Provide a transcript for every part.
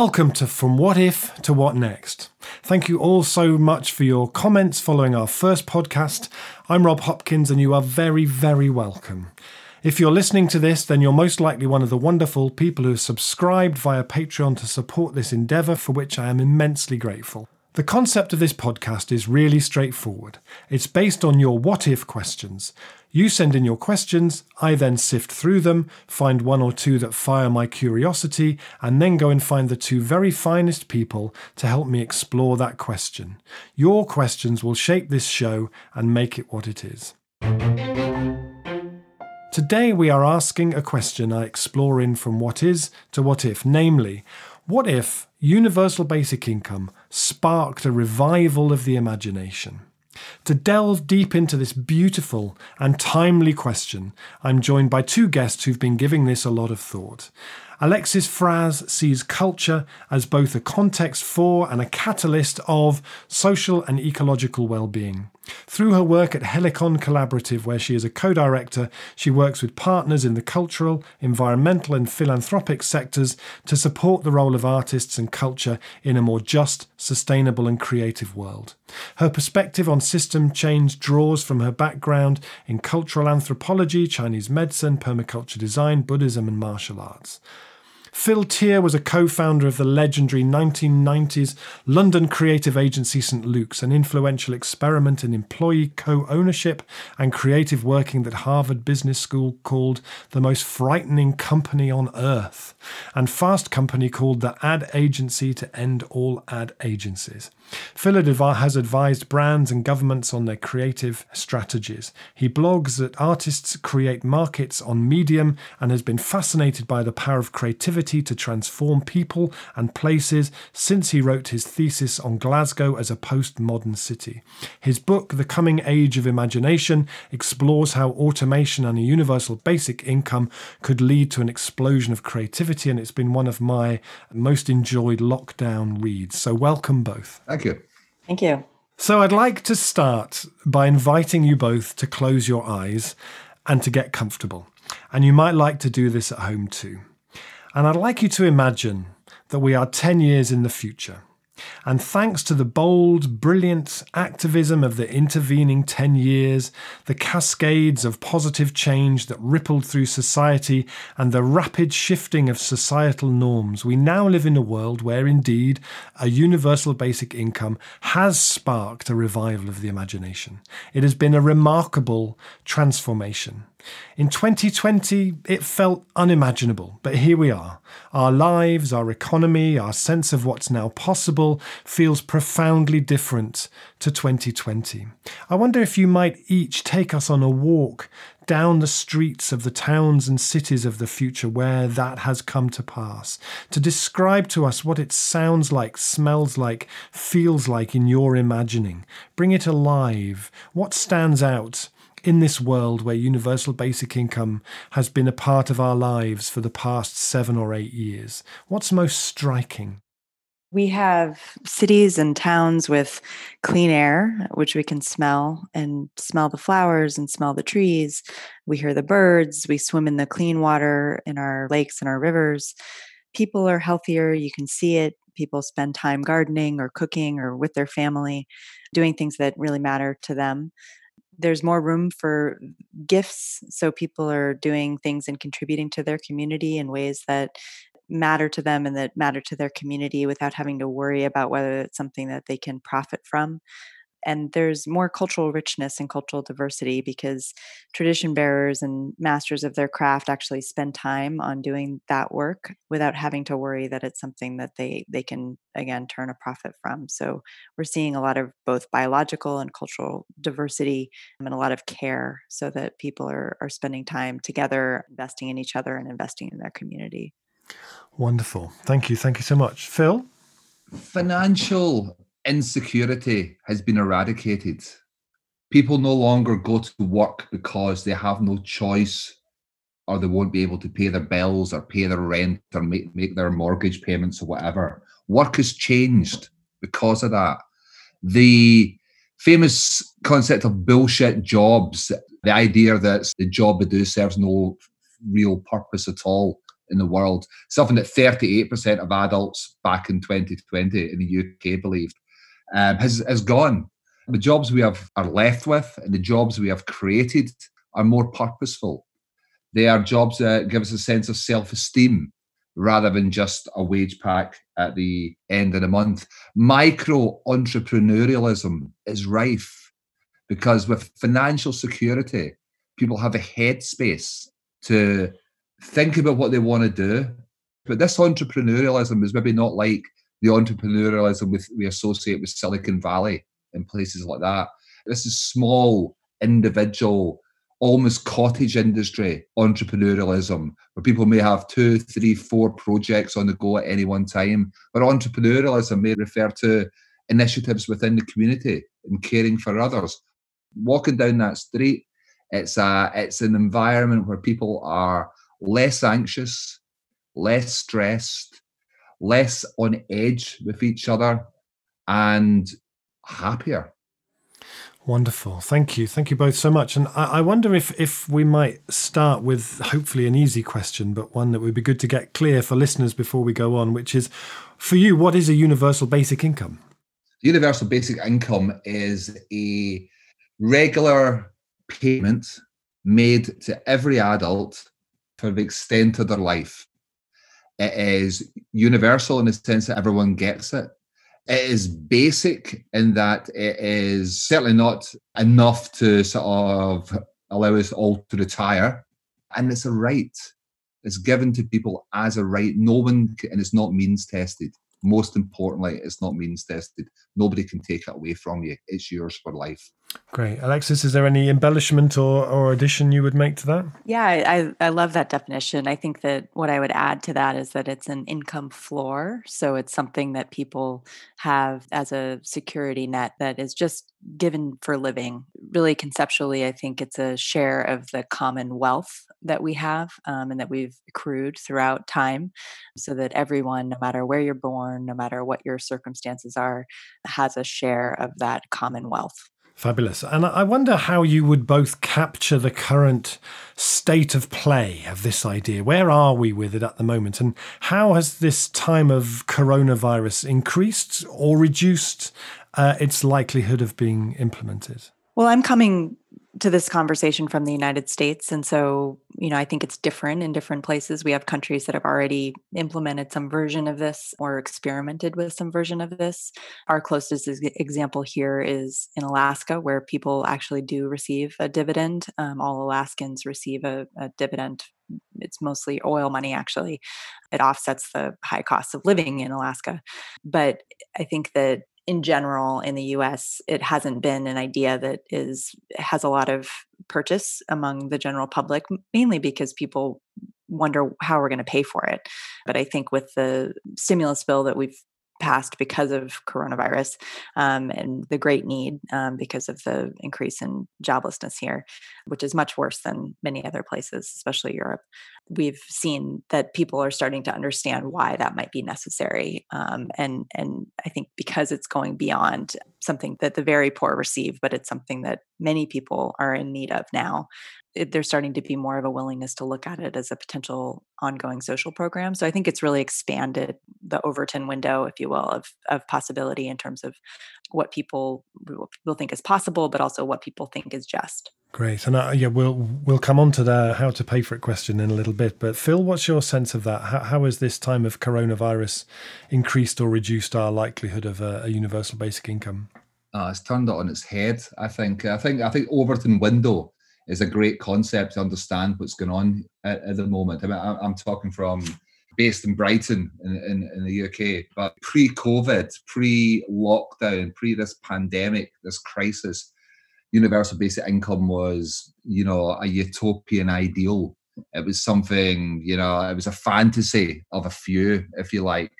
Welcome to From What If to What Next. Thank you all so much for your comments following our first podcast. I'm Rob Hopkins, and you are very, very welcome. If you're listening to this, then you're most likely one of the wonderful people who have subscribed via Patreon to support this endeavour, for which I am immensely grateful. The concept of this podcast is really straightforward. It's based on your what if questions. You send in your questions, I then sift through them, find one or two that fire my curiosity, and then go and find the two very finest people to help me explore that question. Your questions will shape this show and make it what it is. Today we are asking a question I explore in from what is to what if, namely, what if universal basic income sparked a revival of the imagination? To delve deep into this beautiful and timely question, I'm joined by two guests who've been giving this a lot of thought. Alexis Frasz sees culture as both a context for and a catalyst of social and ecological well-being. Through her work at Helicon Collaborative, where she is a co director, she works with partners in the cultural, environmental, and philanthropic sectors to support the role of artists and culture in a more just, sustainable, and creative world. Her perspective on system change draws from her background in cultural anthropology, Chinese medicine, permaculture design, Buddhism, and martial arts. Phil Teer was a co founder of the legendary 1990s London creative agency St. Luke's, an influential experiment in employee co ownership and creative working that Harvard Business School called the most frightening company on earth, and Fast Company called the ad agency to end all ad agencies. Phil has advised brands and governments on their creative strategies. He blogs that artists create markets on Medium and has been fascinated by the power of creativity to transform people and places since he wrote his thesis on Glasgow as a postmodern city. His book, The Coming Age of Imagination, explores how automation and a universal basic income could lead to an explosion of creativity, and it's been one of my most enjoyed lockdown reads. So, welcome both. Thank you. Thank you. So, I'd like to start by inviting you both to close your eyes and to get comfortable. And you might like to do this at home too. And I'd like you to imagine that we are 10 years in the future. And thanks to the bold, brilliant activism of the intervening 10 years, the cascades of positive change that rippled through society, and the rapid shifting of societal norms, we now live in a world where indeed a universal basic income has sparked a revival of the imagination. It has been a remarkable transformation. In 2020, it felt unimaginable, but here we are. Our lives, our economy, our sense of what's now possible feels profoundly different to 2020. I wonder if you might each take us on a walk down the streets of the towns and cities of the future where that has come to pass, to describe to us what it sounds like, smells like, feels like in your imagining. Bring it alive. What stands out? In this world where universal basic income has been a part of our lives for the past seven or eight years? What's most striking? We have cities and towns with clean air, which we can smell and smell the flowers and smell the trees. We hear the birds. We swim in the clean water in our lakes and our rivers. People are healthier. You can see it. People spend time gardening or cooking or with their family, doing things that really matter to them there's more room for gifts so people are doing things and contributing to their community in ways that matter to them and that matter to their community without having to worry about whether it's something that they can profit from and there's more cultural richness and cultural diversity because tradition bearers and masters of their craft actually spend time on doing that work without having to worry that it's something that they they can again turn a profit from. So we're seeing a lot of both biological and cultural diversity um, and a lot of care so that people are are spending time together investing in each other and investing in their community. Wonderful. Thank you. Thank you so much. Phil? Financial insecurity has been eradicated. People no longer go to work because they have no choice or they won't be able to pay their bills or pay their rent or make, make their mortgage payments or whatever. Work has changed because of that. The famous concept of bullshit jobs, the idea that the job we do serves no real purpose at all, in the world, something that 38% of adults back in 2020 in the UK believed, um, has, has gone. The jobs we have are left with and the jobs we have created are more purposeful. They are jobs that give us a sense of self esteem rather than just a wage pack at the end of the month. Micro entrepreneurialism is rife because with financial security, people have a headspace to think about what they want to do. But this entrepreneurialism is maybe not like the entrepreneurialism with, we associate with Silicon Valley and places like that. This is small, individual, almost cottage industry entrepreneurialism, where people may have two, three, four projects on the go at any one time. But entrepreneurialism may refer to initiatives within the community and caring for others. Walking down that street, it's a it's an environment where people are less anxious, less stressed, less on edge with each other, and happier. Wonderful. Thank you. Thank you both so much. And I, I, wonder if, if we might start with hopefully an easy question, but one that would be good to get clear for listeners before we go on, which is for you, what is a universal basic income? Universal basic income is a regular payment made to every adult for the extent of their life. It is universal in the sense that everyone gets it. It is basic in that it is certainly not enough to sort of allow us all to retire. And it's a right. It's given to people as a right. No one, and it's not means tested. Most importantly, it's not means tested. Nobody can take it away from you. It's yours for life. Great. Alexis, is there any embellishment or, or addition you would make to that? Yeah, I, I love that definition. I think that what I would add to that is that it's an income floor. So it's something that people have as a security net that is just given for living. Really, conceptually, I think it's a share of the common wealth that we have um, and that we've accrued throughout time so that everyone, no matter where you're born, no matter what your circumstances are, has a share of that common wealth. Fabulous. And I wonder how you would both capture the current state of play of this idea. Where are we with it at the moment? And how has this time of coronavirus increased or reduced uh, its likelihood of being implemented? Well, I'm coming to this conversation from the United States. And so, you know, I think it's different in different places. We have countries that have already implemented some version of this or experimented with some version of this. Our closest example here is in Alaska, where people actually do receive a dividend. Um, all Alaskans receive a, a dividend. It's mostly oil money, actually. It offsets the high cost of living in Alaska. But I think that in general in the US, it hasn't been an idea that is has a lot of purchase among the general public, mainly because people wonder how we're going to pay for it. But I think with the stimulus bill that we've passed because of coronavirus um, and the great need um, because of the increase in joblessness here, which is much worse than many other places, especially Europe. We've seen that people are starting to understand why that might be necessary, um, and and I think because it's going beyond something that the very poor receive, but it's something that many people are in need of now it, there's starting to be more of a willingness to look at it as a potential ongoing social program. So I think it's really expanded the Overton window, if you will, of of possibility in terms of what people what people think is possible, but also what people think is just. Great, and uh, yeah, we'll we'll come on to the how to pay for it question in a little bit. But Phil, what's your sense of that? How, how has this time of coronavirus increased or reduced our likelihood of a, a universal basic income? Uh, it's turned it on its head. I think. I think. I think Overton window is a great concept to understand what's going on at, at the moment. I mean, I'm talking from based in Brighton in, in, in the UK, but pre-COVID, pre-lockdown, pre this pandemic, this crisis, universal basic income was, you know, a utopian ideal. It was something, you know, it was a fantasy of a few, if you like.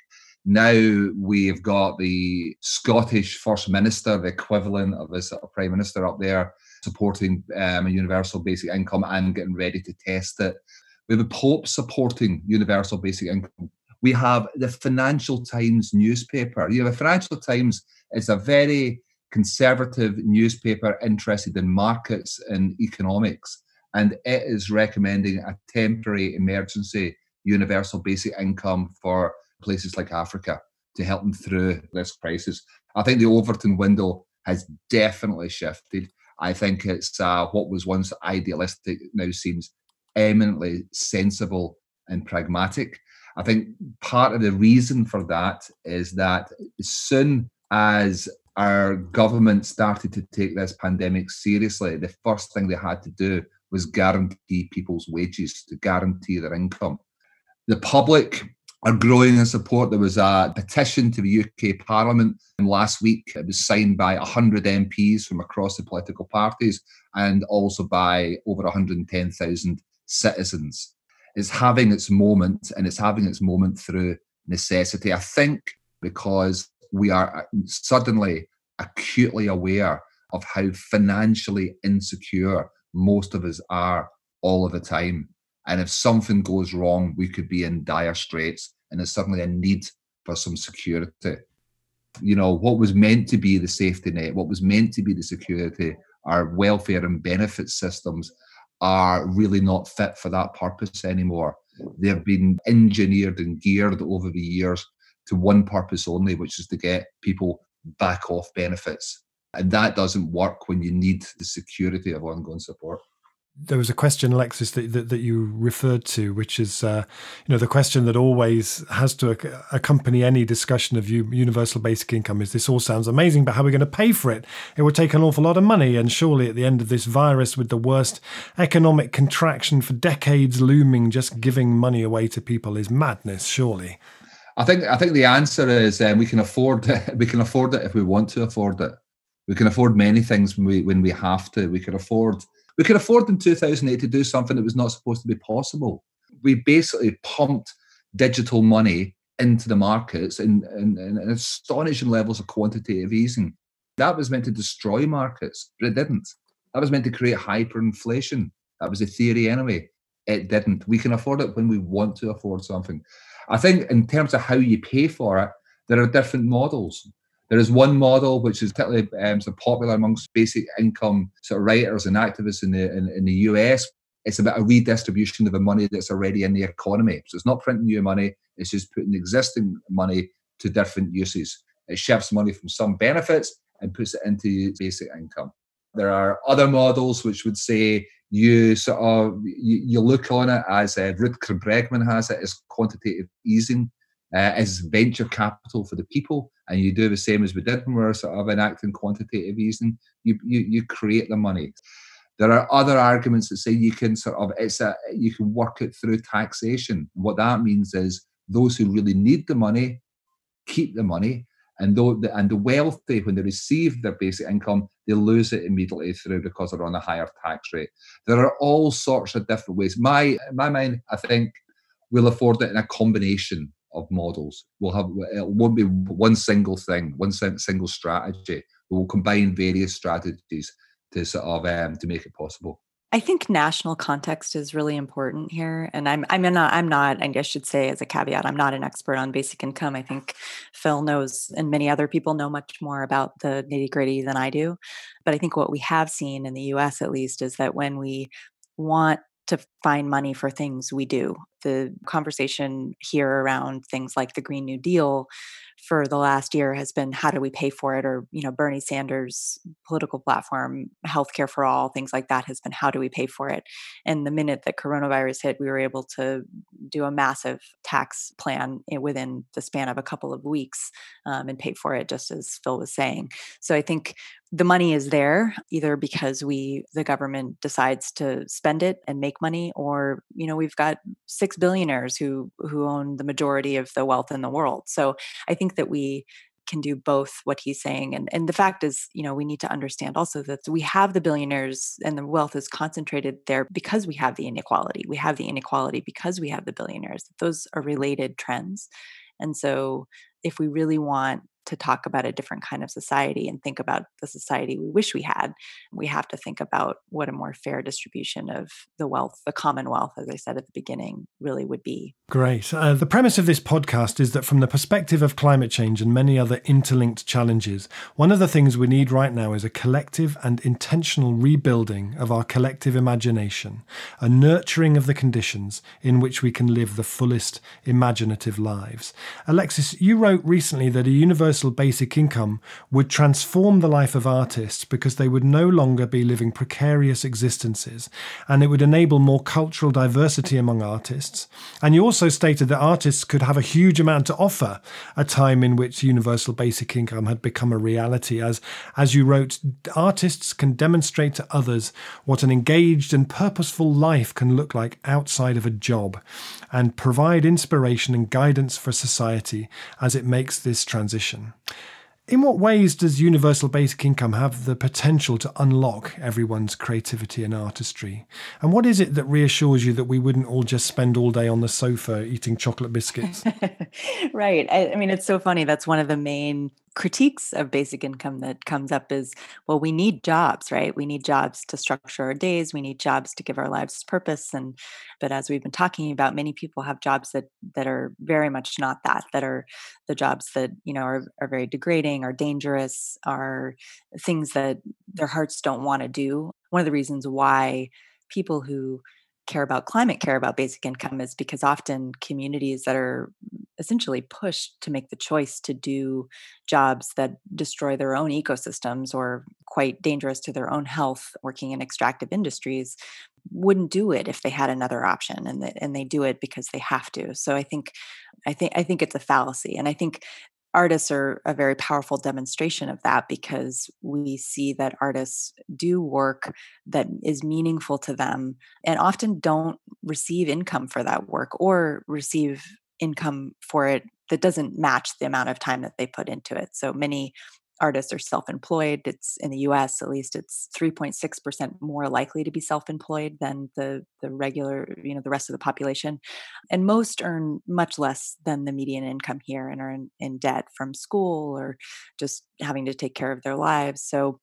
Now we've got the Scottish First Minister, the equivalent of a sort of Prime Minister up there, supporting um, a universal basic income and getting ready to test it. We have the Pope supporting universal basic income. We have the Financial Times newspaper. You know, the Financial Times is a very conservative newspaper interested in markets and economics, and it is recommending a temporary emergency universal basic income for places like Africa to help them through this crisis. I think the Overton window has definitely shifted. I think it's uh, what was once idealistic now seems eminently sensible and pragmatic. I think part of the reason for that is that as soon as our government started to take this pandemic seriously, the first thing they had to do was guarantee people's wages, to guarantee their income. The public are growing in support. There was a petition to the UK Parliament last week. It was signed by 100 MPs from across the political parties and also by over 110,000 citizens. It's having its moment and it's having its moment through necessity. I think because we are uh, suddenly acutely aware of how financially insecure most of us are all of the time. And if something goes wrong, we could be in dire straits. And there's suddenly a need for some security. You know, what was meant to be the safety net, what was meant to be the security, our welfare and benefit systems are really not fit for that purpose anymore. They've been engineered and geared over the years to one purpose only, which is to get people back off benefits. And that doesn't work when you need the security of ongoing support there was a question, Alexis, that, that, that you referred to, which is, uh, you know, the question that always has to accompany any discussion of universal basic income is this all sounds amazing, but how are we going to pay for it? It would take an awful lot of money. And surely at the end of this virus, with the worst economic contraction for decades looming, just giving money away to people is madness, surely. I think I think the answer is um, we can afford it. We can afford it if we want to afford it. We can afford many things when we when we have to. We can afford we could afford in 2008 to do something that was not supposed to be possible. We basically pumped digital money into the markets in, in, in astonishing levels of quantitative easing. That was meant to destroy markets, but it didn't. That was meant to create hyperinflation. That was the theory anyway. It didn't. We can afford it when we want to afford something. I think, in terms of how you pay for it, there are different models. There is one model which is particularly um, of popular amongst basic income sort of writers and activists in the in, in the US. It's about a redistribution of the money that's already in the economy. So it's not printing new money; it's just putting existing money to different uses. It shifts money from some benefits and puts it into basic income. There are other models which would say you sort of you, you look on it as uh, Rutger Bregman has it as quantitative easing uh, as venture capital for the people, and you do the same as we did when we were sort of enacting quantitative easing. You, you you create the money. There are other arguments that say you can sort of it's a you can work it through taxation. What that means is those who really need the money keep the money, and though the, and the wealthy when they receive their basic income they lose it immediately through because they're on a higher tax rate. There are all sorts of different ways. My my mind, I think, we'll afford it in a combination of models. We'll have it won't be one single thing, one single strategy. We will combine various strategies to sort of um, to make it possible. I think national context is really important here, and I'm I'm not I'm not I should say as a caveat I'm not an expert on basic income. I think Phil knows, and many other people know much more about the nitty gritty than I do. But I think what we have seen in the U.S. at least is that when we want to find money for things we do. The conversation here around things like the Green New Deal for the last year has been how do we pay for it? Or you know bernie sanders political platform healthcare for all things like that has been how do we pay for it? And the minute that coronavirus hit we were able to do a massive tax plan within the span of a couple of weeks um, and pay for it just as phil was saying. So i think the money is there either because we the government decides to spend it and make money or you know we've got six billionaires who who own the majority of the wealth in the world. So i think that we can do both what he's saying and and the fact is you know we need to understand also that we have the billionaires and the wealth is concentrated there because we have the inequality. We have the inequality because we have the billionaires. Those are related trends. And so if we really want to talk about a different kind of society and think about the society we wish we had, we have to think about what a more fair distribution of the wealth, the commonwealth, as I said at the beginning, really would be. Great. Uh, the premise of this podcast is that from the perspective of climate change and many other interlinked challenges, one of the things we need right now is a collective and intentional rebuilding of our collective imagination, a nurturing of the conditions in which we can live the fullest imaginative lives. Alexis, you wrote recently that a universal basic income would transform the life of artists because they would no longer be living precarious existences and it would enable more cultural diversity among artists. And you also stated that artists could have a huge amount to offer, a time in which universal basic income had become a reality. As, as you wrote, artists can demonstrate to others what an engaged and purposeful life can look like outside of a job and provide inspiration and guidance for society as it makes this transition. In what ways does universal basic income have the potential to unlock everyone's creativity and artistry? And what is it that reassures you that we wouldn't all just spend all day on the sofa eating chocolate biscuits? right. I, I, mean, it's so funny. That's one of the main critiques of basic income that comes up is well we need jobs right? We need jobs to structure our days we need jobs to give our lives purpose and but as we've been talking about many people have jobs that that are very much not that that are the jobs that you know are, are very degrading are dangerous are things that their hearts don't want to do. One of the reasons why people who care about climate care about basic income is because often communities that are essentially pushed to make the choice to do jobs that destroy their own ecosystems or quite dangerous to their own health working in extractive industries wouldn't do it if they had another option and and they do it because they have to. So i think i think i think it's a fallacy and i think artists are a very powerful demonstration of that because we see that artists do work that is meaningful to them and often don't receive income for that work or receive income for it that doesn't match the amount of time that they put into it. So many artists are self-employed it's in the US at least it's 3.6% more likely to be self-employed than the the regular you know the rest of the population and most earn much less than the median income here and are in, in debt from school or just having to take care of their lives so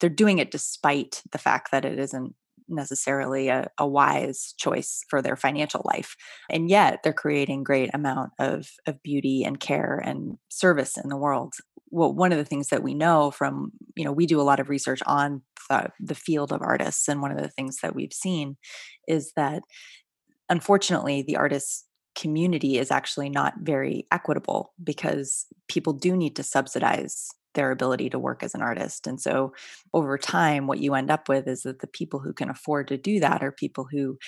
they're doing it despite the fact that it isn't necessarily a, a, wise choice for their financial life and yet they're creating great amount of, of beauty and care and service in the world. Well one of the things that we know from you know we do a lot of research on the, the field of artists and one of the things that we've seen is that unfortunately the artists community is actually not very equitable because people do need to subsidize their ability to work as an artist. And so over time, what you end up with is that the people who can afford to do that are people who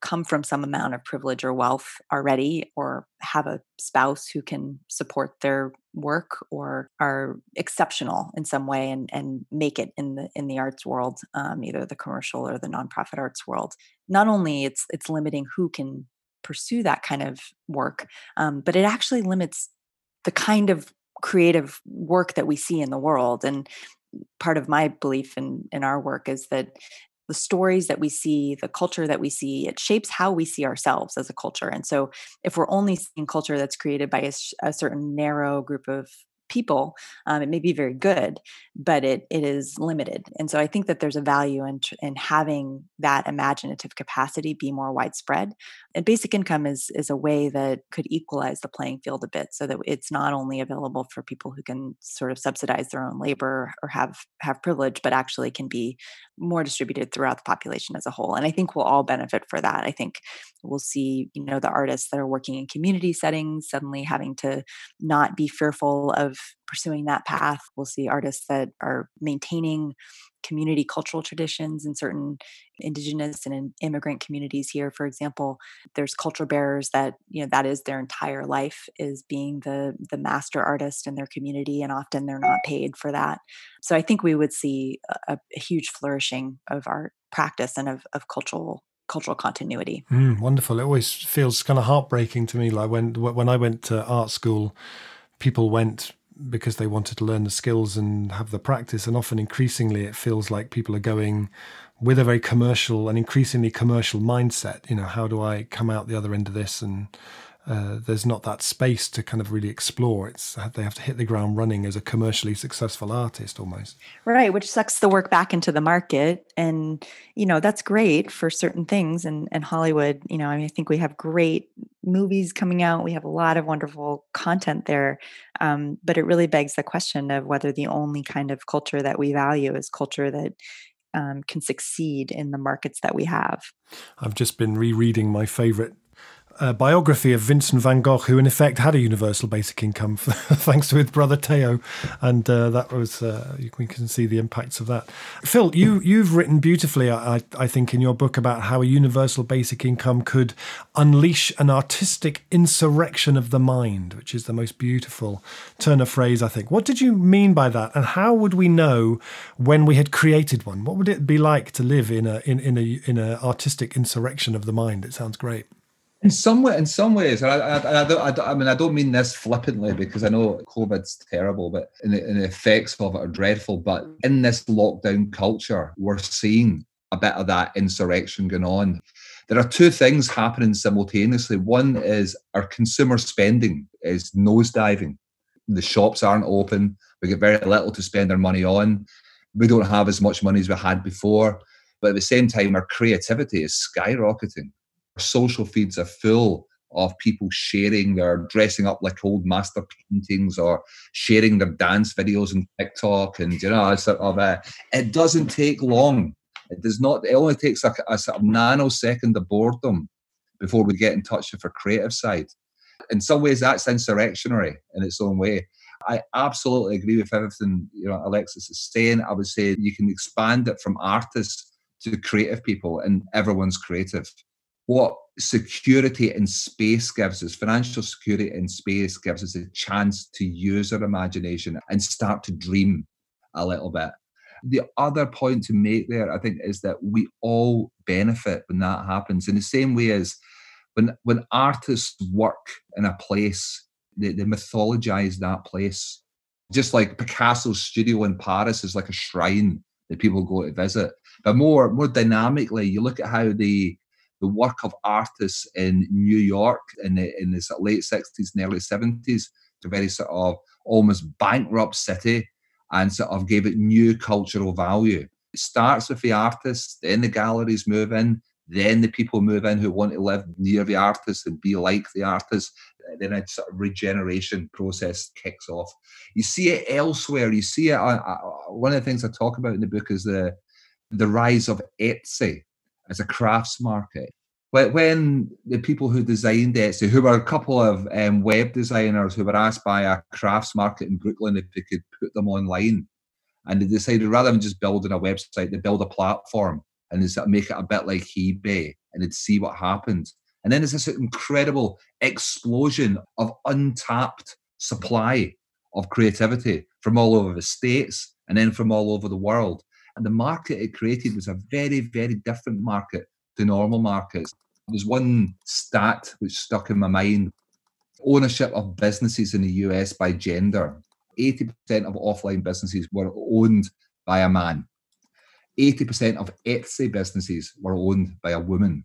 come from some amount of privilege or wealth already or have a spouse who can support their work or are exceptional in some way and, and make it in the in the arts world um, either the commercial or the nonprofit arts world not only it's it's limiting who can pursue that kind of work um, but it actually limits the kind of creative work that we see in the world and part of my belief in in our work is that the stories that we see the culture that we see it shapes how we see ourselves as a culture. And so if we're only seeing culture that's created by a, a certain narrow group of people um, it may be very good but it it is limited and so i think that there's a value in in having that imaginative capacity be more widespread and basic income is is a way that could equalize the playing field a bit so that it's not only available for people who can sort of subsidize their own labor or have have privilege but actually can be more distributed throughout the population as a whole and i think we'll all benefit for that. I think we'll see you know the artists that are working in community settings suddenly having to not be fearful of pursuing that path. We'll see artists that are maintaining community cultural traditions in certain indigenous and immigrant communities here for example there's culture bearers that you know that is their entire life is being the the master artist in their community and often they're not paid for that so i think we would see a, a huge flourishing of art practice and of, of cultural cultural continuity. Mm, wonderful. It always feels kind of heartbreaking to me. Like when when I went to art school, people went because they wanted to learn the skills and have the practice. And often, increasingly, it feels like people are going with a very commercial and increasingly commercial mindset. You know, how do I come out the other end of this and uh, there's not that space to kind of really explore. It's they have to hit the ground running as a commercially successful artist almost. Right, which sucks the work back into the market, and you know that's great for certain things. And and Hollywood, you know, I, mean, I think we have great movies coming out. We have a lot of wonderful content there, um, but it really begs the question of whether the only kind of culture that we value is culture that um, can succeed in the markets that we have. I've just been rereading my favorite a biography of Vincent van Gogh, who in effect had a universal basic income thanks to his brother Theo, and uh, that was uh, we can see the impacts of that. Phil, you you've written beautifully, I, I think, in your book about how a universal basic income could unleash an artistic insurrection of the mind, which is the most beautiful turn of phrase, I think. What did you mean by that, and how would we know when we had created one? What would it be like to live in a in in a in an artistic insurrection of the mind? It sounds great. In some way, in some ways, and I, I, I, don't, I, I, mean, I don't mean this flippantly because I know COVID's terrible, but and the, the effects of it are dreadful. But in this lockdown culture, we're seeing a bit of that insurrection going on. There are two things happening simultaneously. One is our consumer spending is nosediving. The shops aren't open. We get very little to spend our money on. We don't have as much money as we had before. But at the same time, our creativity is skyrocketing social feeds are full of people sharing their dressing up like old master paintings or sharing their dance videos on TikTok and you know sort of uh, it doesn't take long. It does not. It only takes a, a sort of nanosecond of boredom before we get in touch with our creative side. In some ways, that's insurrectionary in its own way. I absolutely agree with everything you know Alexis is saying. I would say you can expand it from artists to creative people, and everyone's creative what security in space gives us, financial security in space gives us a chance to use our imagination and start to dream a little bit. The other point to make there, I think, is that we all benefit when that happens. In the same way as when when artists work in a place, they, they mythologize that place. Just like Picasso's studio in Paris is like a shrine that people go to visit. But more more dynamically, you look at how they the work of artists in New York in the in the sort of late 60s and early 70s to very sort of almost bankrupt city and sort of gave it new cultural value. It starts with the artists, then the galleries move in, then the people move in who want to live near the artists and be like the artists. Then a sort of regeneration process kicks off. You see it elsewhere. You see it. Uh, uh, one of the things I talk about in the book is the the rise of Etsy as a crafts market. When the people who designed Etsy, who were a couple of um, web designers who were asked by a crafts market in Brooklyn if they could put them online, and they decided rather than just building a website, they build a platform and they sort of make it a bit like eBay and they'd see what happened. And then there's this incredible explosion of untapped supply of creativity from all over the states and then from all over the world. And the market it created was a very, very different market to normal markets. There's one stat which stuck in my mind ownership of businesses in the US by gender. 80% of offline businesses were owned by a man. 80% of Etsy businesses were owned by a woman.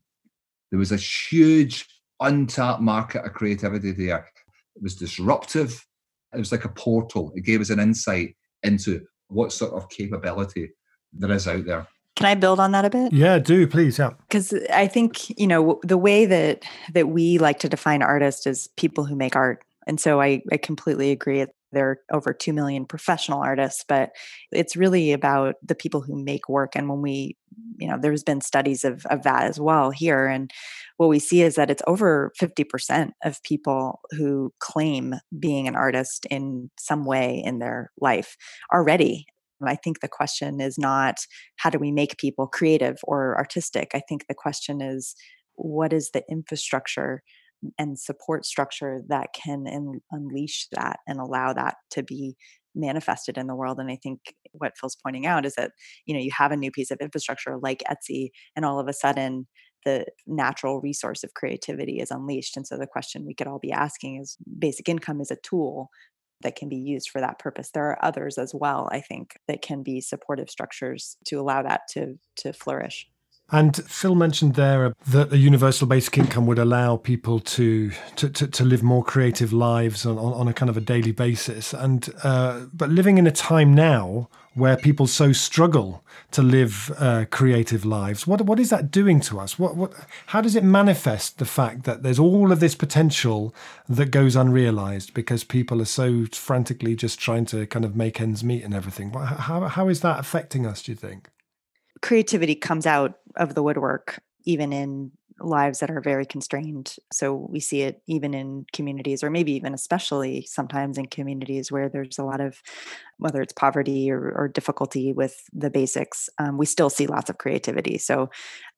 There was a huge untapped market of creativity there. It was disruptive. It was like a portal. It gave us an insight into what sort of capability there is out there. Can I build on that a bit? Yeah, do please. Yeah. Because I think, you know, the way that that we like to define artists is people who make art. And so I, I completely agree. There are over 2 million professional artists, but it's really about the people who make work. And when we, you know, there's been studies of, of that as well here. And what we see is that it's over 50% of people who claim being an artist in some way in their life already I think the question is not how do we make people creative or artistic. I think the question is what is the infrastructure and support structure that can unleash that and allow that to be manifested in the world and i think what phil's pointing out is that you know you have a new piece of infrastructure like etsy and all of a sudden the natural resource of creativity is unleashed and so the question we could all be asking is basic income is a tool that can be used for that purpose. There are others as well, I think, that can be supportive structures to allow that to to flourish. And Phil mentioned there that a universal basic income would allow people to to, to, to live more creative lives on, on, a kind of a daily basis. And uh, but living in a time now where people so struggle to live uh, creative lives, what what is that doing to us? What what how does it manifest the fact that there's all of this potential that goes unrealized because people are so frantically just trying to kind of make ends meet and everything? How how is that affecting us? Do you think? Creativity comes out of the woodwork even in lives that are very constrained. So we see it even in communities, or maybe even especially sometimes in communities where there's a lot of, whether it's poverty or, or difficulty with the basics, um, we still see lots of creativity. So,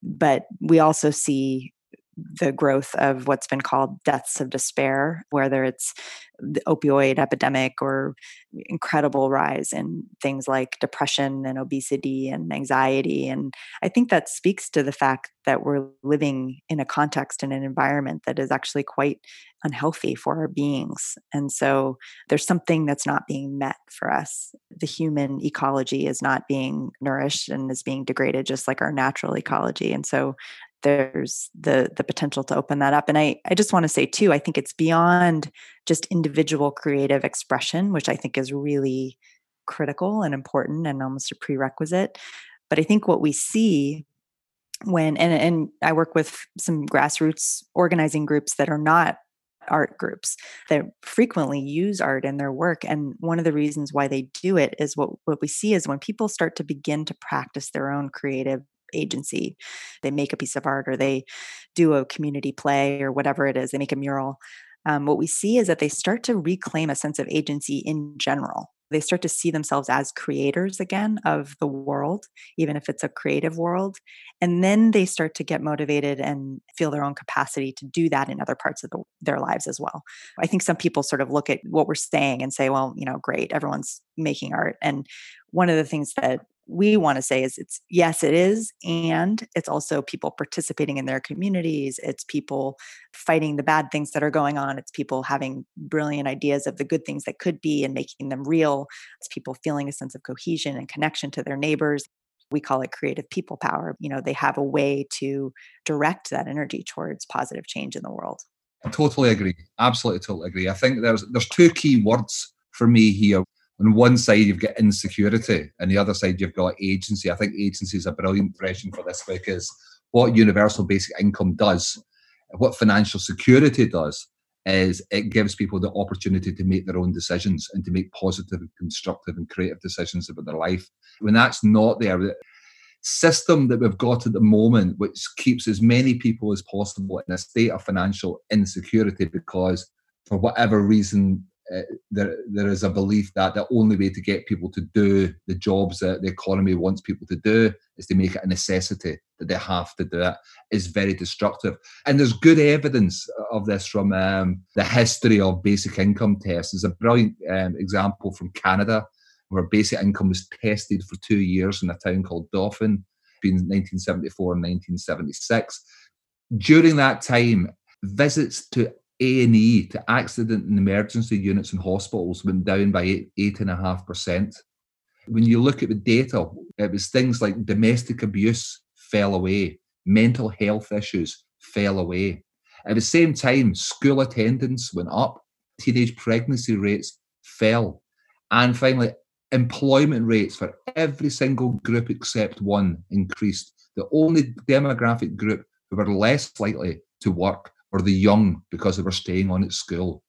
but we also see the growth of what's been called deaths of despair, whether it's the opioid epidemic or incredible rise in things like depression and obesity and anxiety. And I think that speaks to the fact that we're living in a context and an environment that is actually quite unhealthy for our beings. And so there's something that's not being met for us. The human ecology is not being nourished and is being degraded just like our natural ecology. And so there's the the potential to open that up. And i i just want to say too i think it's beyond just individual creative expression which i think is really critical and important and almost a prerequisite. But i think what we see when and and i work with some grassroots organizing groups that are not art groups that frequently use art in their work. And one of the reasons why they do it is what what we see is when people start to begin to practice their own creative agency. They make a piece of art or they do a community play or whatever it is, they make a mural. Um, what we see is that they start to reclaim a sense of agency in general. They start to see themselves as creators again of the world, even if it's a creative world. And then they start to get motivated and feel their own capacity to do that in other parts of the, their lives as well. I think some people sort of look at what we're saying and say, well, you know, great, everyone's making art. And one of the things that we want to say is it's yes it is and it's also people participating in their communities it's people fighting the bad things that are going on it's people having brilliant ideas of the good things that could be and making them real it's people feeling a sense of cohesion and connection to their neighbors. We call it creative people power you know they have a way to direct that energy towards positive change in the world. I totally agree absolutely totally agree. I think there's there's two key words for me here on one side you've got insecurity and the other side you've got agency. I think agency is a brilliant impression for this because what universal basic income does what financial security does is it gives people the opportunity to make their own decisions and to make positive and constructive and creative decisions about their life. When that's not there the system that we've got at the moment which keeps as many people as possible in a state of financial insecurity because for whatever reason uh, there there is a belief that the only way to get people to do the jobs that the economy wants people to do is to make it a necessity that they have to do it is very destructive. And there's good evidence of this from um, the history of basic income tests. There's a brilliant um, example from Canada where basic income was tested for two years in a town called Dauphin between 1974 and 1976. During that time, visits to a&E to accident and emergency units in hospitals went down by eight, and a half percent. When you look at the data, it was things like domestic abuse fell away, mental health issues fell away. At the same time, school attendance went up, teenage pregnancy rates fell, and finally, employment rates for every single group except one increased. The only demographic group who were less likely to work or the young because they were staying on at school.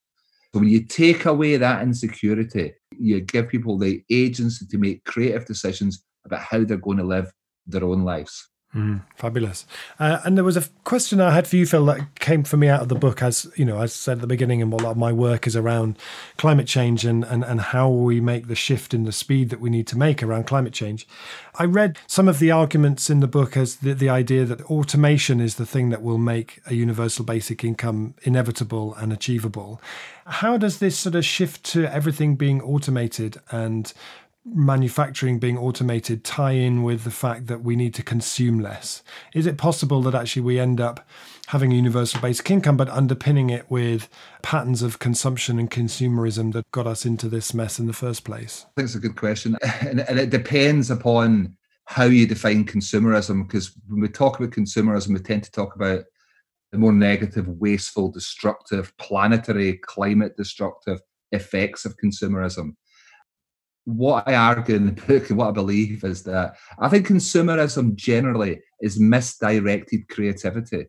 So when you take away that insecurity, you give people the agency to make creative decisions about how they're going to live their own lives. Mm, fabulous. Uh, and there was a question I had for you, Phil, that came for me out of the book. As you know, I said at the beginning, and a lot of my work is around climate change and, and, and how we make the shift in the speed that we need to make around climate change. I read some of the arguments in the book as the, the idea that automation is the thing that will make a universal basic income inevitable and achievable. How does this sort of shift to everything being automated and manufacturing being automated tie in with the fact that we need to consume less? Is it possible that actually we end up having a universal basic income, but underpinning it with patterns of consumption and consumerism that got us into this mess in the first place? I think it's a good question. And, and it depends upon how you define consumerism, because when we talk about consumerism, we tend to talk about the more negative, wasteful, destructive, planetary, climate destructive effects of consumerism. What I argue in the book and what I believe is that I think consumerism generally is misdirected creativity.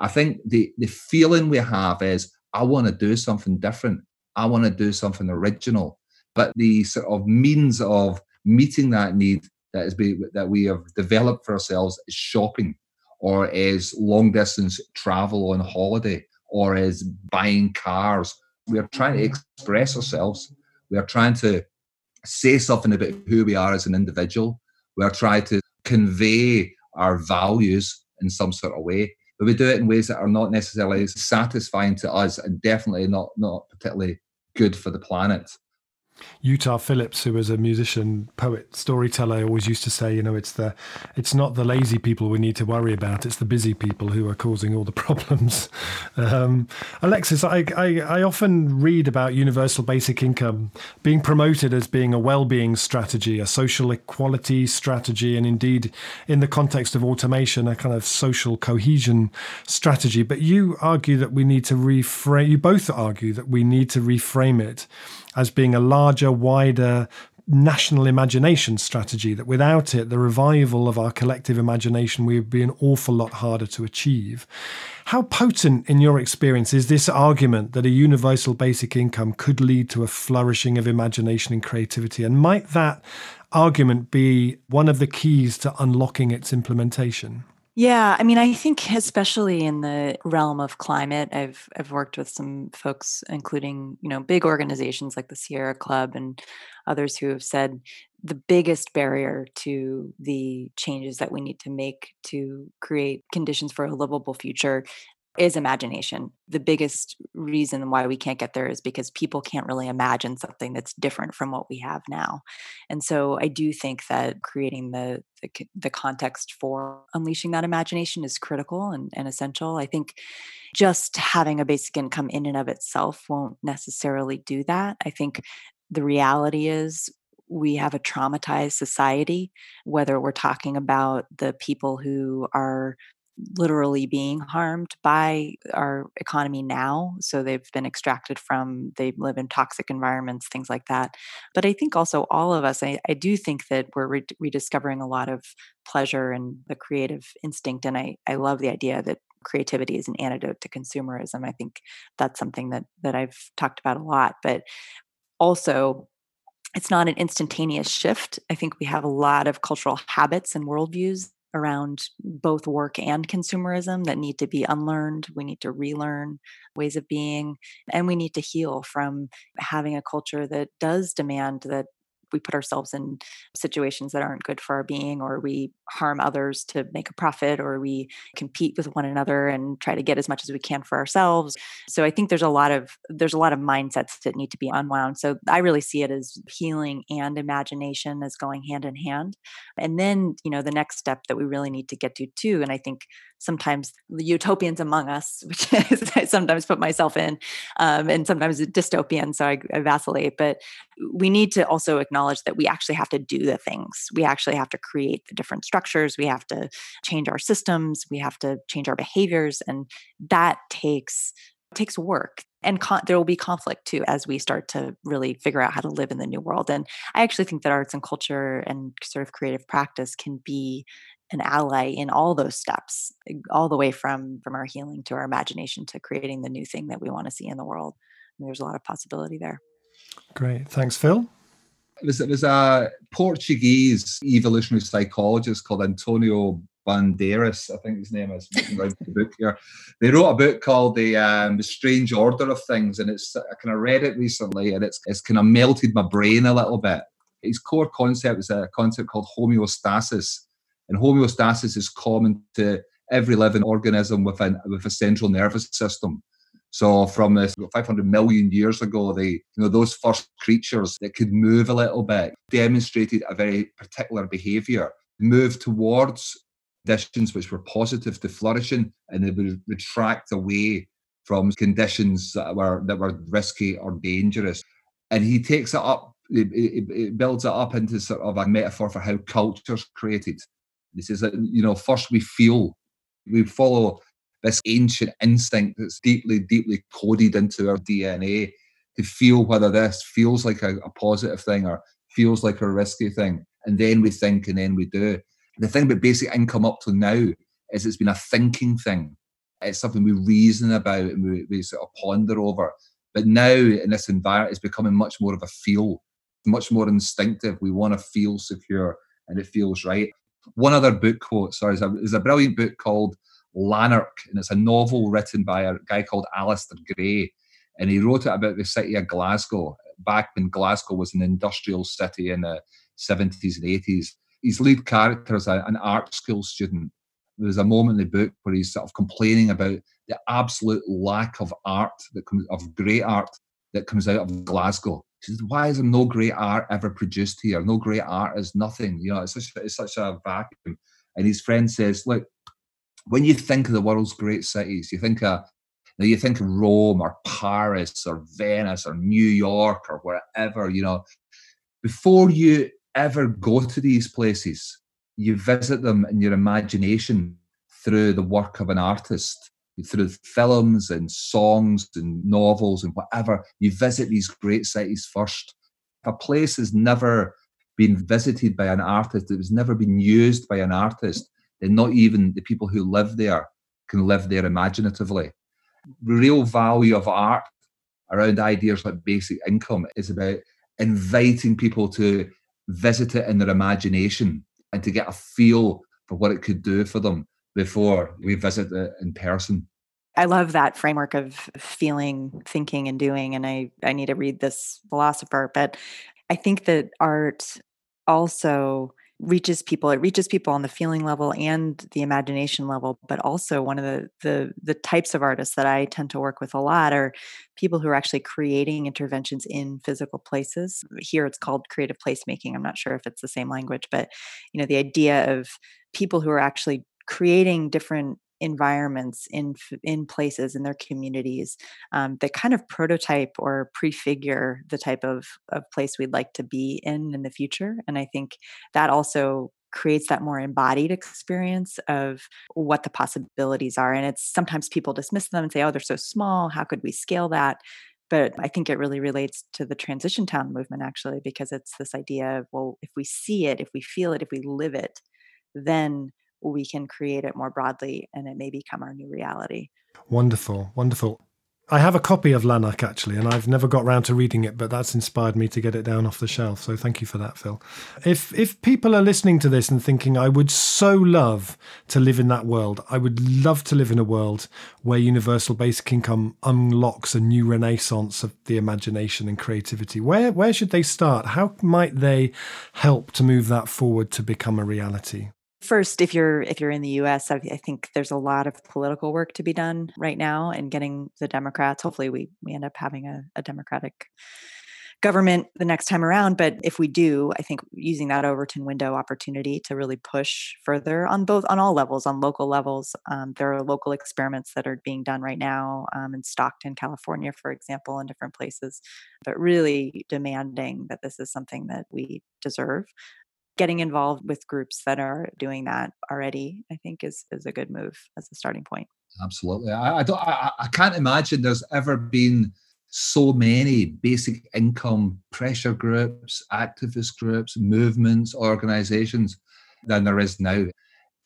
I think the, the feeling we have is I want to do something different. I want to do something original. But the sort of means of meeting that need that is be, that we have developed for ourselves is shopping, or is long distance travel on holiday, or is buying cars. We are trying to express ourselves. We are trying to say something about who we are as an individual. We are trying to convey our values in some sort of way but we do it in ways that are not necessarily satisfying to us and definitely not not particularly good for the planet. Utah Phillips, who was a musician, poet, storyteller, always used to say, you know, it's the, it's not the lazy people we need to worry about; it's the busy people who are causing all the problems. Um, Alexis, I, I, I often read about universal basic income being promoted as being a well-being strategy, a social equality strategy, and indeed, in the context of automation, a kind of social cohesion strategy. But you argue that we need to reframe. You both argue that we need to reframe it as being a larger, wider national imagination strategy, that without it, the revival of our collective imagination would be an awful lot harder to achieve. How potent, in your experience, is this argument that a universal basic income could lead to a flourishing of imagination and creativity? And might that argument be one of the keys to unlocking its implementation? Yeah, I mean, I think especially in the realm of climate, I've I've worked with some folks, including you know big organizations like the Sierra Club and others who have said the biggest barrier to the changes that we need to make to create conditions for a livable future is imagination. The biggest reason why we can't get there is because people can't really imagine something that's different from what we have now. And so I do think that creating the the, the context for unleashing that imagination is critical and, and essential. I think just having a basic income in and of itself won't necessarily do that. I think the reality is we have a traumatized society, whether we're talking about the people who are literally being harmed by our economy now. So they've been extracted from, they live in toxic environments, things like that. But I think also all of us, I, I do think that we're re- rediscovering a lot of pleasure and the creative instinct. And I, I love the idea that creativity is an antidote to consumerism. I think that's something that that I've talked about a lot. But also it's not an instantaneous shift. I think we have a lot of cultural habits and worldviews around both work and consumerism that need to be unlearned. We need to relearn ways of being, and we need to heal from having a culture that does demand that we put ourselves in situations that aren't good for our being or we harm others to make a profit or we compete with one another and try to get as much as we can for ourselves so i think there's a lot of there's a lot of mindsets that need to be unwound so i really see it as healing and imagination as going hand in hand and then you know the next step that we really need to get to too and i think sometimes the utopians among us, which I sometimes put myself in, um, and sometimes dystopian, so I, I vacillate. But we need to also acknowledge that we actually have to do the things. We actually have to create the different structures. We have to change our systems. We have to change our behaviors, and that takes takes work. And con- there will be conflict too as we start to really figure out how to live in the new world. And i actually think that arts and culture and sort of creative practice can be an ally in all those steps all the way from from our healing to our imagination to creating the new thing that we want to see in the world. And there's a lot of possibility there. Great. Thanks phil there's, there's a portuguese evolutionary psychologist called antonio Bandeira, I think his name is. the book here. They wrote a book called the um, the Strange Order of Things, and it's I kind of read it recently, and it's it's kind of melted my brain a little bit. His core concept is a concept called homeostasis, and homeostasis is common to every living organism with, an, with a central nervous system. So from this 500 million years ago, they, you know, those first creatures that could move a little bit demonstrated a very particular behavior, moved towards conditions which were positive to flourishing, and they would retract away from conditions that were that were risky or dangerous. And he takes it up it, builds it up into sort of a metaphor for how culture's created. This is that you know first we feel, we follow this ancient instinct that's deeply, deeply coded into our DNA to feel whether this feels like a, a positive thing or feels like a risky thing. And then we think and then we do. The thing about basic income up to now is it's been a thinking thing. It's something we reason about and we, we sort of ponder over. But now in this environment, it's becoming much more of a feel, much more instinctive. We want to feel secure and it feels right. One other book quote, sorry, is a, is a brilliant book called Lanark, and it's a novel written by a guy called Alasdair Gray. And he wrote it about the city of Glasgow back when Glasgow was an industrial city in the 70s and 80s. His lead character is a, an art school student. There's a moment in the book where he's sort of complaining about the absolute lack of art that comes of great art that comes out of Glasgow. He says, "Why is there no great art ever produced here? No great art is nothing. You know, it's such it's such a vacuum." And his friend says, "Look, when you think of the world's great cities, you think of you, think of Rome or Paris or Venice or New York or wherever, you know, before you ever go to these places, you visit them in your imagination through the work of an artist, through films and songs and novels and whatever. You visit these great cities first. If a place has never been visited by an artist, it has never been used by an artist, and not even the people who live there can live there imaginatively. The real value of art around ideas like basic income is about inviting people to visit it in their imagination and to get a feel for what it could do for them before we visit it in person. I love that framework of feeling, thinking, and doing. And I, I need to read this philosopher, but I think that art also reaches people it reaches people on the feeling level and the imagination level but also one of the the the types of artists that i tend to work with a lot are people who are actually creating interventions in physical places. Here it's called creative placemaking i'm not sure if it's the same language but you know the idea of people who are actually creating different environments in in places in their communities um, that kind of prototype or prefigure the type of, of place we'd like to be in in the future and i think that also creates that more embodied experience of what the possibilities are and it's sometimes people dismiss them and say oh they're so small how could we scale that? But i think it really relates to the transition town movement actually because it's this idea of well if we see it if we feel it if we live it then we can create it more broadly and it may become our new reality. Wonderful, wonderful. I have a copy of Lanark actually, and I've never got round to reading it, but that's inspired me to get it down off the shelf. So thank you for that, Phil. If if people are listening to this and thinking, I would so love to live in that world, I would love to live in a world where universal basic income unlocks a new renaissance of the imagination and creativity. Where where should they start? How might they help to move that forward to become a reality? First, if you're if you're in the U.S., I, I, think there's a lot of political work to be done right now, and getting the Democrats. Hopefully, we we end up having a, a Democratic government the next time around. But if we do, I think using that Overton window opportunity to really push further on both on all levels, on local levels. Um, there are local experiments that are being done right now um, in Stockton, California, for example, in different places. But really demanding that this is something that we deserve getting involved with groups that are doing that already, I think is is a good move as a starting point. Absolutely. I, I don't I, I can't imagine there's ever been so many basic income pressure groups, activist groups, movements, organizations than there is now.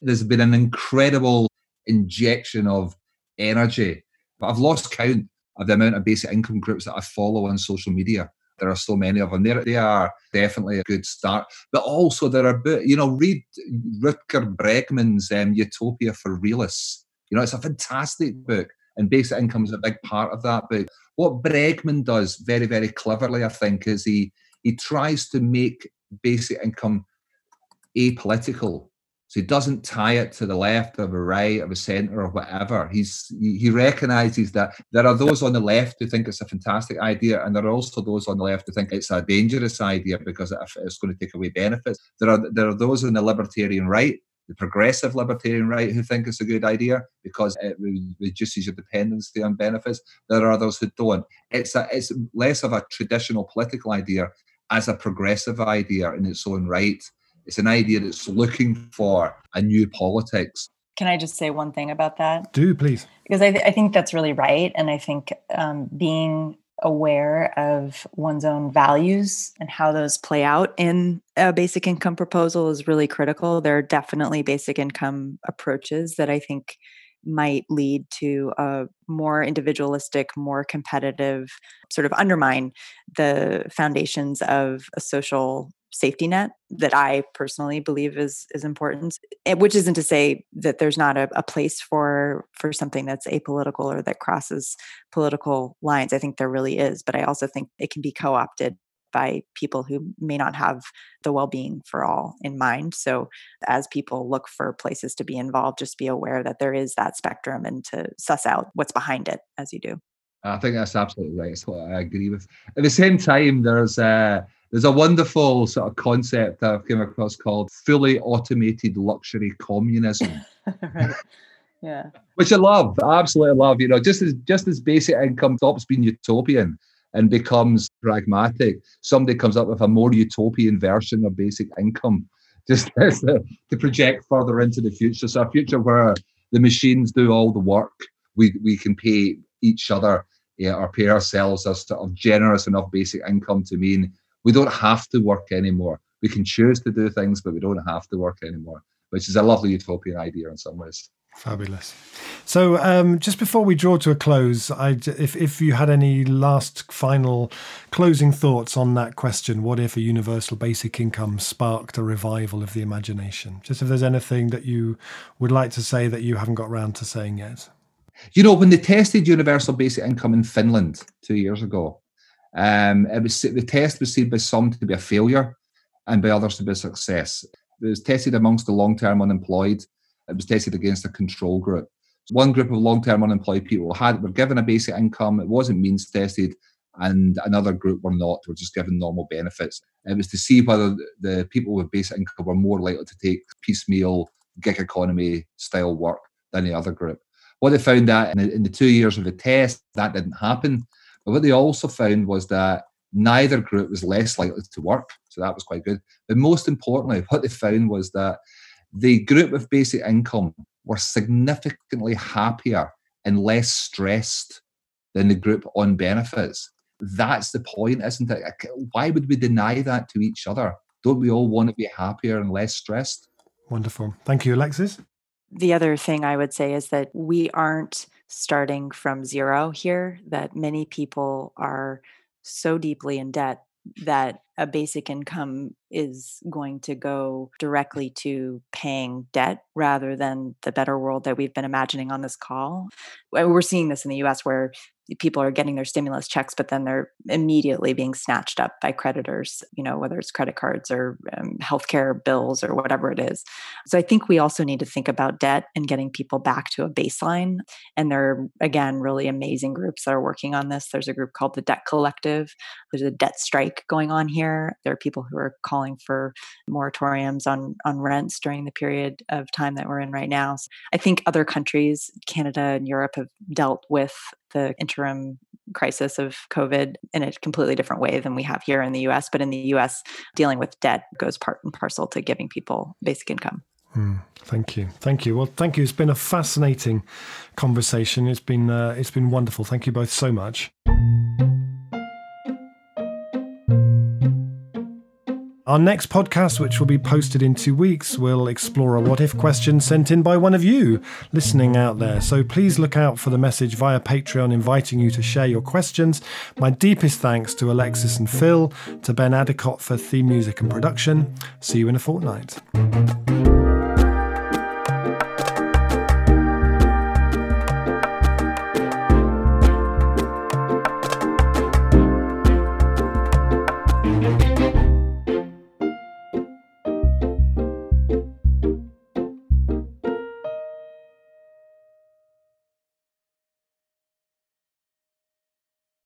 There's been an incredible injection of energy. But I've lost count of the amount of basic income groups that I follow on social media. There are so many of them. They're, they are definitely a good start. But also there are, you know, read Rutger Bregman's um, Utopia for Realists. You know, it's a fantastic book and basic income is a big part of that book. What Bregman does very, very cleverly, I think, is he he tries to make basic income apolitical so he doesn't tie it to the left or the right or the centre or whatever. He's he recognises that there are those on the left who think it's a fantastic idea, and there are also those on the left who think it's a dangerous idea because it's going to take away benefits. There are there are those on the libertarian right, the progressive libertarian right, who think it's a good idea because it reduces your dependency on benefits. There are others who don't. It's a, it's less of a traditional political idea as a progressive idea in its own right. It's an idea that's looking for a new politics. Can I just say one thing about that? Do please. Because I, th- I think that's really right. And I think um, being aware of one's own values and how those play out in a basic income proposal is really critical. There are definitely basic income approaches that I think might lead to a more individualistic, more competitive, sort of undermine the foundations of a social safety net that I personally believe is is important. Eh, which isn't to say that there's not a, a, place for for something that's apolitical or that crosses political lines. I think there really is, but I also think it can be co-opted by people who may not have the well-being for all in mind. So as people look for places to be involved, just be aware that there is that spectrum and to suss out what's behind it as you do. I think that's absolutely right. It's what I agree with. At the same time, there's uh, there's a wonderful sort of concept that I've came across called fully automated luxury communism. right. Yeah. Which I love, I absolutely love. You know, just as just as basic income stops being utopian and becomes pragmatic, somebody comes up with a more utopian version of basic income, just to, to project further into the future. So a future where the machines do all the work, we we can pay each other yeah, or pay ourselves a sort of generous enough basic income to mean we don't have to work anymore. We can choose to do things, but we don't have to work anymore, which is a lovely utopian idea in some ways. Fabulous. So, um, just before we draw to a close, I, if if you had any last final closing thoughts on that question, what if a universal basic income sparked a revival of the imagination? Just if there's anything that you would like to say that you haven't got around to saying yet. You know, when they tested universal basic income in Finland two years ago, um, it was the test was seen by some to be a failure and by others to be a success. It was tested amongst the long-term unemployed. It was tested against a control group. One group of long-term unemployed people had were given a basic income. It wasn't means tested, and another group were not. Were just given normal benefits. It was to see whether the people with basic income were more likely to take piecemeal gig economy style work than the other group. What they found that in the, in the two years of the test, that didn't happen. But what they also found was that neither group was less likely to work. So that was quite good. But most importantly, what they found was that the group with basic income were significantly happier and less stressed than the group on benefits. That's the point, isn't it? Why would we deny that to each other? Don't we all want to be happier and less stressed? Wonderful. Thank you, Alexis. The other thing I would say is that we aren't starting from zero here, that many people are so deeply in debt that a basic income is going to go directly to paying debt rather than the better world that we've been imagining on this call. Uh, we're seeing this in the US where people are getting their stimulus checks, but then they're immediately being snatched up by creditors, you know, whether it's credit cards or um, healthcare bills or whatever it is. So I think we also need to think about debt and getting people back to a baseline. And there are, again, really amazing groups that are working on this. There's a group called the Debt Collective, there's a debt strike going on here. There are people who are calling for moratoriums on, on rents during the period of time that we're in right now. So I think other countries, Canada and Europe, have dealt with the interim crisis of COVID in a completely different way than we have here in the US. But in the US, dealing with debt goes part and parcel to giving people basic income. Mm, thank you, thank you. Well, thank you. It's been a fascinating conversation. It's been uh, it's been wonderful. Thank you both so much. Our next podcast, which will be posted in two weeks, will explore a what if question sent in by one of you listening out there. So please look out for the message via Patreon inviting you to share your questions. My deepest thanks to Alexis and Phil, to Ben Adicott for theme music and production. See you in a fortnight.